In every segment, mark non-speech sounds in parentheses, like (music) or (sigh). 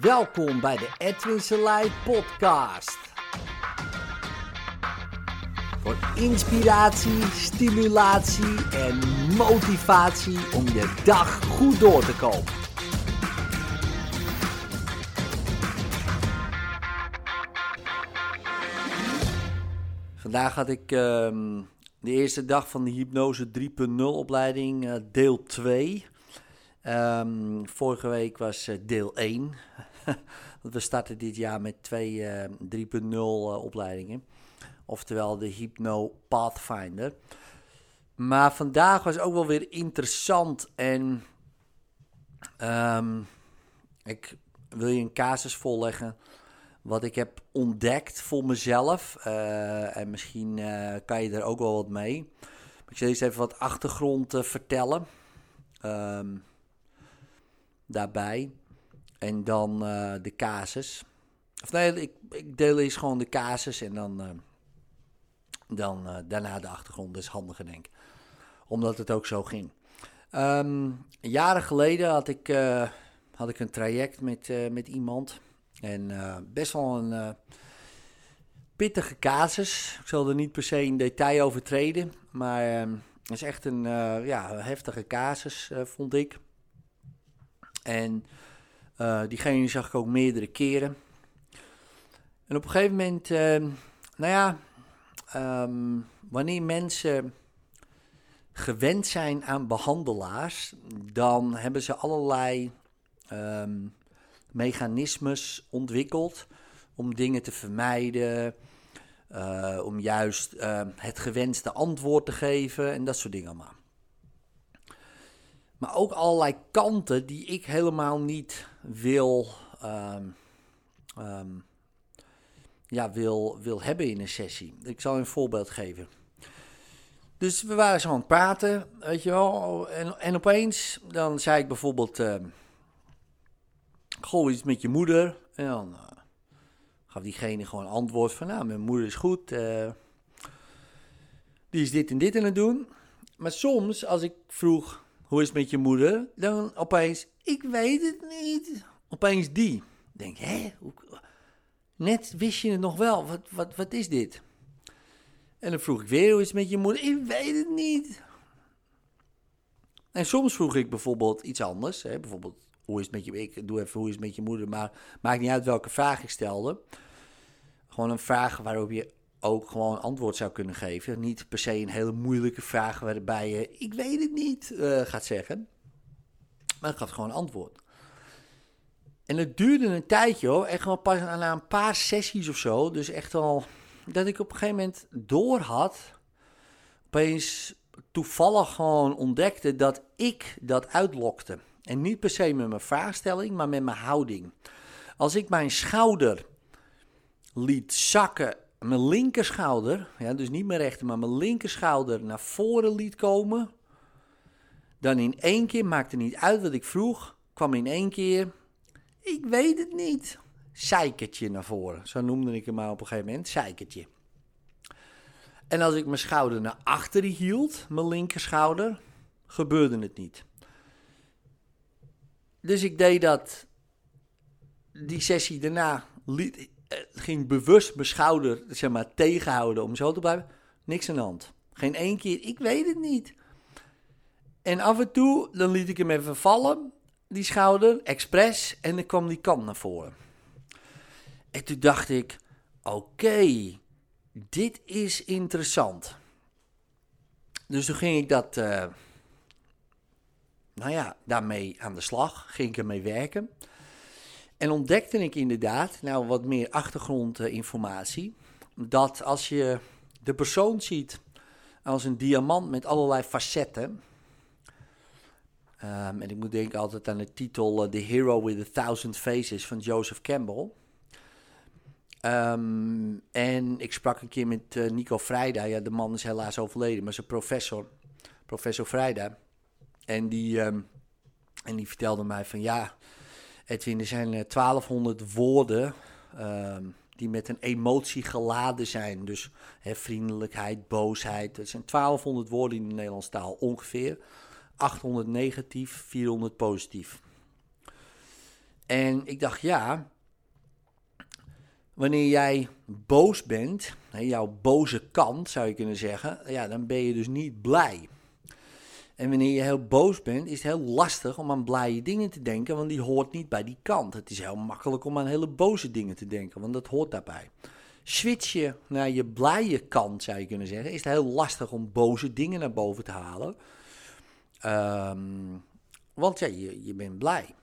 Welkom bij de Edwin Selei podcast. Voor inspiratie, stimulatie en motivatie om je dag goed door te komen. Vandaag had ik ehm, de eerste dag van de Hypnose 3.0 opleiding, eh, deel 2. Ehm, vorige week was eh, deel 1. (laughs) Want we starten dit jaar met twee 3.0 uh, opleidingen. Oftewel de Hypno Pathfinder. Maar vandaag was ook wel weer interessant. En ehm, ik wil je een casus voorleggen. Wat ik heb ontdekt voor mezelf. Eh, en misschien kan je er ook wel wat mee. Ik zal eens even wat achtergrond vertellen. Um, daarbij. En dan uh, de casus. Of nee, ik, ik deel eens gewoon de casus en dan, uh, dan uh, daarna de achtergrond. Dat is handiger, denk ik. Omdat het ook zo ging. Um, jaren geleden had ik, had ik een traject met, met iemand. En best wel een pittige casus. Ik zal er niet per se in detail over treden. Maar het is echt een ja, heftige casus, vond ik. En uh, diegene zag ik ook meerdere keren. En op een gegeven moment, uh, nou ja, um, wanneer mensen gewend zijn aan behandelaars, dan hebben ze allerlei um, mechanismes ontwikkeld om dingen te vermijden, uh, om juist het gewenste antwoord te geven en dat soort dingen allemaal. Maar ook allerlei kanten die ik helemaal niet wil, um, um, ja, wil, wil hebben in een sessie. Ik zal een voorbeeld geven. Dus we waren zo aan het praten, weet je wel. En, en opeens, dan zei ik bijvoorbeeld... Uh, goh, iets met je moeder. En dan uh, gaf diegene gewoon antwoord van... Nou, mijn moeder is goed. Uh, die is dit en dit aan het doen. Maar soms, als ik vroeg hoe is het met je moeder? Dan opeens, ik weet het niet. Opeens die. Denk, hè? Net wist je het nog wel. Wat, wat, wat is dit? En dan vroeg ik weer, hoe is het met je moeder? Ik weet het niet. En soms vroeg ik bijvoorbeeld iets anders. Hè? Bijvoorbeeld, hoe is het met je... Ik doe even, hoe is het met je moeder? Maar maakt niet uit welke vraag ik stelde. Gewoon een vraag waarop je ook gewoon antwoord zou kunnen geven. Niet per se een hele moeilijke vraag waarbij je ik weet het niet uh, gaat zeggen. Maar ik gaf gewoon antwoord. En het duurde een tijdje hoor, echt wel pas na een paar sessies of zo. Dus echt al dat ik op een gegeven moment door had, opeens toevallig gewoon ontdekte dat ik dat uitlokte. En niet per se met mijn vraagstelling, maar met mijn houding. Als ik mijn schouder liet zakken mijn linkerschouder, ja, dus niet mijn rechter, maar mijn linkerschouder naar voren liet komen. Dan in één keer, maakte niet uit wat ik vroeg, kwam in één keer, ik weet het niet, zeikertje naar voren. Zo noemde ik hem maar op een gegeven moment, zeikertje. En als ik mijn schouder naar achteren hield, mijn linkerschouder, gebeurde het niet. Dus ik deed dat, die sessie daarna, liet, ging bewust mijn schouder zeg maar, tegenhouden om zo te blijven. Niks aan de hand. Geen één keer, ik weet het niet. En af en toe, dan liet ik hem even vallen, die schouder, expres, en dan kwam die kant naar voren. En toen dacht ik, oké, dit is interessant. Dus toen ging ik dat, uh, nou ja, daarmee aan de slag, ging ik ermee werken. En ontdekte ik inderdaad, nou wat meer achtergrondinformatie, dat als je de persoon ziet als een diamant met allerlei facetten. Um, en ik moet denken altijd aan de titel uh, The Hero with a Thousand Faces van Joseph Campbell. Um, en ik sprak een keer met uh, Nico Vrijda. Ja, de man is helaas overleden, maar zijn professor, professor Vrijda. En die, um, en die vertelde mij van ja, Edwin, er zijn 1200 eh, woorden uh, die met een emotie geladen zijn. Dus hè, vriendelijkheid, boosheid. Dat zijn 1200 woorden in de Nederlandse taal ongeveer. 800 negatief, 400 positief. En ik dacht, ja, wanneer jij boos bent, jouw boze kant zou je kunnen zeggen, ja, dan ben je dus niet blij. En wanneer je heel boos bent, is het heel lastig om aan blije dingen te denken, want die hoort niet bij die kant. Het is heel makkelijk om aan hele boze dingen te denken, want dat hoort daarbij. Switch je naar je blije kant, zou je kunnen zeggen, is het heel lastig om boze dingen naar boven te halen. Um, want ja, je, je bent blij.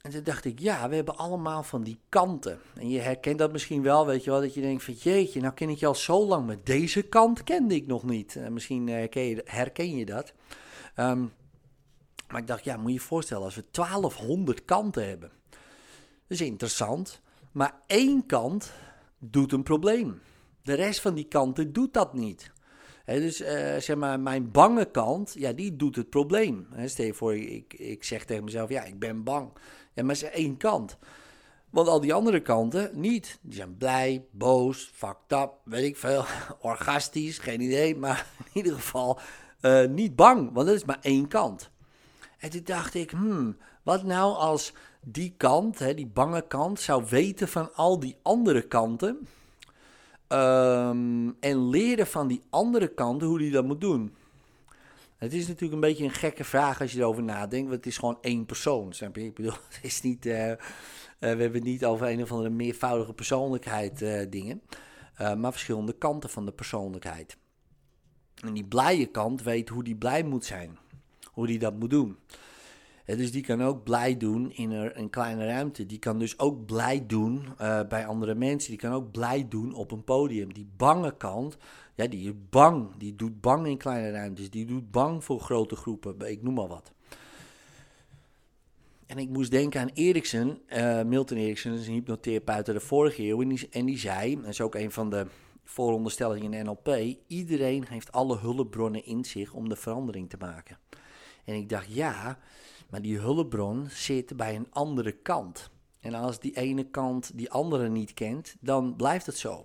En toen dacht ik, ja, we hebben allemaal van die kanten. En je herkent dat misschien wel, weet je wel, dat je denkt van jeetje, nou ken ik je al zo lang, maar deze kant kende ik nog niet. En misschien herken je, herken je dat. Ehm, maar ik dacht, ja, moet je je voorstellen, als we 1200 kanten hebben. Dat is interessant, maar één kant doet een probleem. De rest van die kanten doet dat niet dus uh, zeg maar, mijn bange kant, ja, die doet het probleem. He, stel je voor, ik, ik zeg tegen mezelf, ja, ik ben bang. Ja, maar is één kant. Want al die andere kanten niet. Die zijn blij, boos, fucked up, weet ik veel, (laughs) orgastisch, geen idee. Maar (laughs) in ieder geval uh, niet bang, want dat is maar één kant. En toen dacht ik, hmm, wat nou als die kant, hè, die bange kant, zou weten van al die andere kanten Um, en leren van die andere kant hoe die dat moet doen. Het is natuurlijk een beetje een gekke vraag als je erover nadenkt, want het is gewoon één persoon. Ik bedoel, (laughs) het is niet, uh, uh, we hebben niet over een of andere meervoudige persoonlijkheid uh, dingen, maar verschillende kanten van de persoonlijkheid. En die blije kant weet hoe die blij moet zijn, hoe die dat moet doen dus die kan ook blij doen in een kleine ruimte. Die kan dus ook blij doen uh, bij andere mensen. Die kan ook blij doen op een podium. Die bange kant, ja, die is bang. Die doet bang in kleine ruimtes. Die doet bang voor grote groepen. Ik noem maar wat. En ik moest denken aan Eriksen, uh, Milton Eriksen, is een hypnotherapeut uit de vorige eeuw. En die, en zei, dat is ook een van de vooronderstellingen in NLP, iedereen heeft alle hulpbronnen in zich om de verandering te maken. En ik dacht, ja, maar die hulpbron zit bij een andere kant. En als die ene kant die andere niet kent, dan blijft het zo.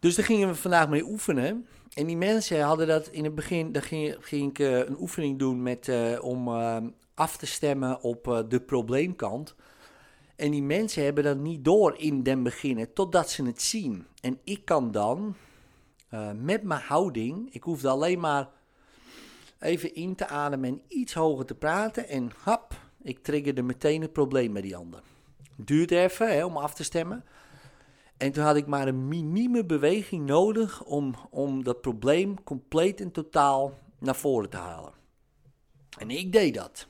Dus daar gingen we vandaag mee oefenen. En die mensen hadden dat in het begin, daar ging, ging ik uh, een oefening doen met, uh, om uh, af te stemmen op de probleemkant. En die mensen hebben dat niet door in den beginnen, totdat ze het zien. En ik kan dan met mijn houding, ik hoefde alleen maar even in te ademen en iets hoger te praten. En hap, ik triggerde meteen het probleem met die ander. Duurt even hè, om af te stemmen. En toen had ik maar een minieme beweging nodig om, om dat probleem compleet en totaal naar voren te halen. En ik deed dat.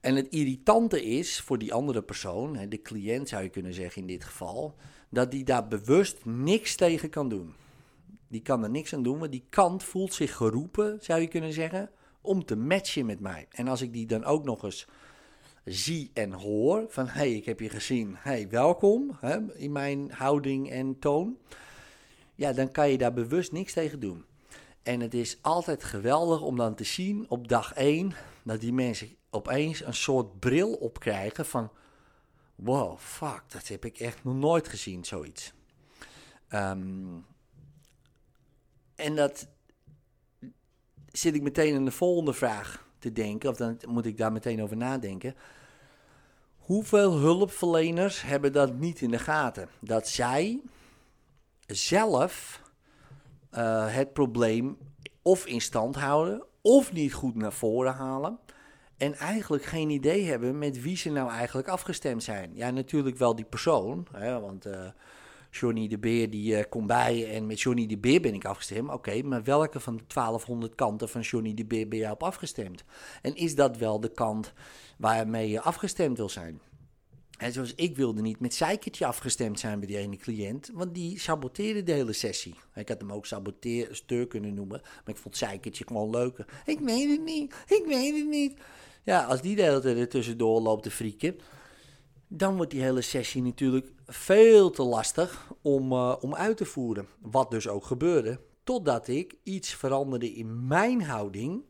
En het irritante is voor die andere persoon, de cliënt zou je kunnen zeggen in dit geval, dat die daar bewust niks tegen kan doen. Die kan er niks aan doen, maar die kant voelt zich geroepen, zou je kunnen zeggen, om te matchen met mij. En als ik die dan ook nog eens zie en hoor, van hé, hey, ik heb je gezien, hey, welkom hè, in mijn houding en toon, ja, dan kan je daar bewust niks tegen doen. En het is altijd geweldig om dan te zien op dag 1 dat die mensen opeens een soort bril opkrijgen van, wow, fuck, dat heb ik echt nog nooit gezien, zoiets. Um, en dat zit ik meteen in de volgende vraag te denken, of dan moet ik daar meteen over nadenken. Hoeveel hulpverleners hebben dat niet in de gaten? Dat zij zelf uh, het probleem of in stand houden, of niet goed naar voren halen. En eigenlijk geen idee hebben met wie ze nou eigenlijk afgestemd zijn. Ja, natuurlijk wel die persoon. Hè, want uh, Johnny de Beer die uh, komt bij en met Johnny de Beer ben ik afgestemd. Oké, maar welke van de 1200 kanten van Johnny de Beer ben jij op afgestemd? En is dat wel de kant waarmee je afgestemd wil zijn? En zoals ik wilde niet met Zeikertje afgestemd zijn bij die ene cliënt, want die saboteerde de hele sessie. Ik had hem ook saboteur kunnen noemen, maar ik vond Zeikertje gewoon leuker. Ik weet het niet, ik weet het niet. Ja, als die de hele tijd er tussendoor loopt te frieken, dan wordt die hele sessie natuurlijk veel te lastig om, uh, om uit te voeren. Wat dus ook gebeurde, totdat ik iets veranderde in mijn houding,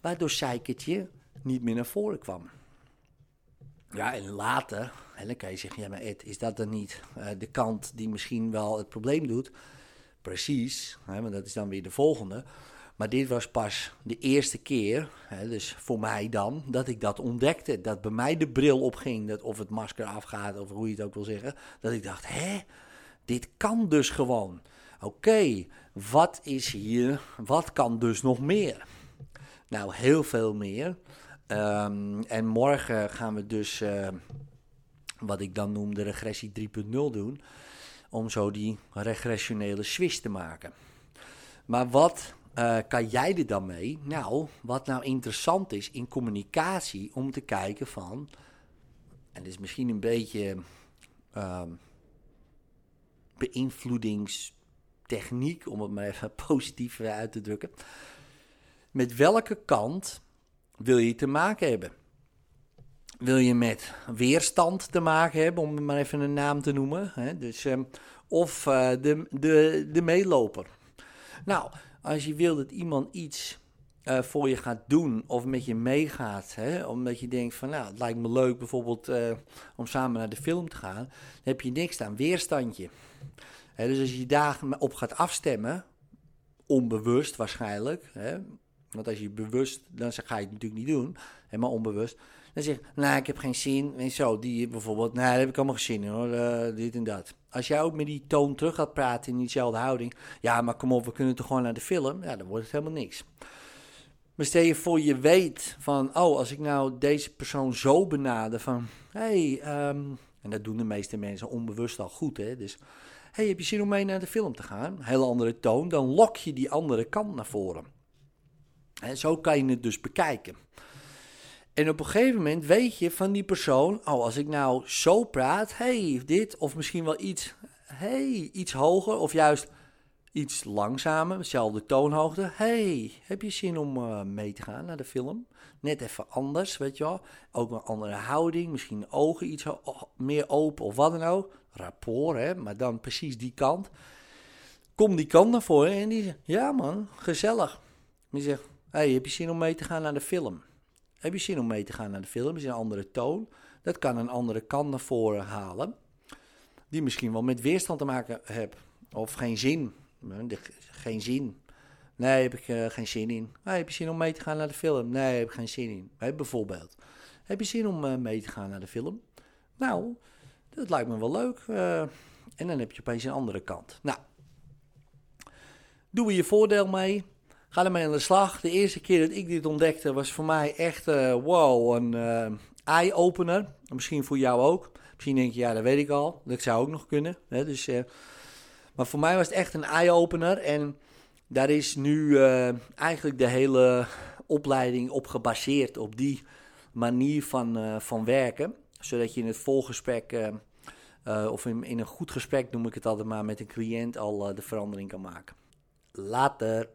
waardoor Seikertje niet meer naar voren kwam. Ja, en later, en dan kan je zeggen, ja maar Ed, is dat dan niet uh, de kant die misschien wel het probleem doet? Precies, hè, maar dat is dan weer de volgende. Maar dit was pas de eerste keer, hè, dus voor mij dan, dat ik dat ontdekte. Dat bij mij de bril opging, dat of het masker afgaat, of hoe je het ook wil zeggen. Dat ik dacht, hè, dit kan dus gewoon. Oké, wat is hier, wat kan dus nog meer? Nou, heel veel meer. Ehm, en morgen gaan we dus, uh, wat ik dan noem de regressie 3.0 doen, om zo die regressionele switch te maken. Maar wat uh, kan jij er dan mee? Nou, wat nou interessant is in communicatie, om te kijken van, en dit is misschien een beetje uh, beïnvloedingstechniek, om het maar even (laughs) positief uit te drukken. Met welke kant wil je te maken hebben? Wil je met weerstand te maken hebben, om maar even een naam te noemen? Hè? Dus, um, of uh, de, de, de meeloper. Nou, als je wil dat iemand iets uh, voor je gaat doen of met je meegaat, hè, omdat je denkt van nou, het lijkt me leuk bijvoorbeeld uh, om samen naar de film te gaan, dan heb je niks aan weerstandje. Hè, dus als je daarop gaat afstemmen, onbewust waarschijnlijk, hè, want als je bewust, dan ga je het natuurlijk niet doen, hè, maar onbewust, dan zeg je, nou, ik heb geen zin, en zo, die bijvoorbeeld, nou, daar heb ik allemaal geen zin in hoor, uh, dit en dat. Als jij ook met die toon terug gaat praten in diezelfde houding, ja, maar kom op, we kunnen toch gewoon naar de film, ja, dan wordt het helemaal niks. Maar stel je voor, je weet van, oh, als ik nou deze persoon zo benader van, hé, hey, um, en dat doen de meeste mensen onbewust al goed, hè, dus, hey, heb je zin om mee naar de film te gaan? Hele andere toon, dan lok je die andere kant naar voren. En zo kan je het dus bekijken. En op een gegeven moment weet je van die persoon, oh, als ik nou zo praat, hey, dit, of misschien wel iets, hey, iets hoger, of juist iets langzamer, dezelfde toonhoogte. hey, heb je zin om uh, mee te gaan naar de film? Net even anders, weet je wel. Ook een andere houding, misschien ogen iets meer open of wat dan ook. Rapport, hè, maar dan precies die kant. Kom die kant naar voren en die zegt, ja man, gezellig. Die zegt, hey, heb je zin om mee te gaan naar de film? Heb je zin om mee te gaan naar de film? Is een andere toon. Dat kan een andere kant naar voren halen. Die misschien wel met weerstand te maken heeft. Of geen zin. Geen zin. Nee, heb ik uh, geen zin in. Heb je zin om mee te gaan naar de film? Nee, heb ik geen zin in. Bijvoorbeeld. Heb je zin om uh, mee te gaan naar de film? Nou, dat lijkt me wel leuk. Uh, en dan heb je opeens een andere kant. Nou, doe er je voordeel mee. Ga ermee aan de slag. De eerste keer dat ik dit ontdekte was voor mij echt, uh, wow, een uh, eye-opener. Misschien voor jou ook. Misschien denk je, ja, dat weet ik al. Dat zou ook nog kunnen. Hè? Dus, uh, maar voor mij was het echt een eye-opener. En daar is nu eigenlijk de hele opleiding op gebaseerd. Op die manier van, van werken. Zodat je in het volgesprek, of in, in, een goed gesprek noem ik het altijd maar, met een cliënt al de verandering kan maken. Later.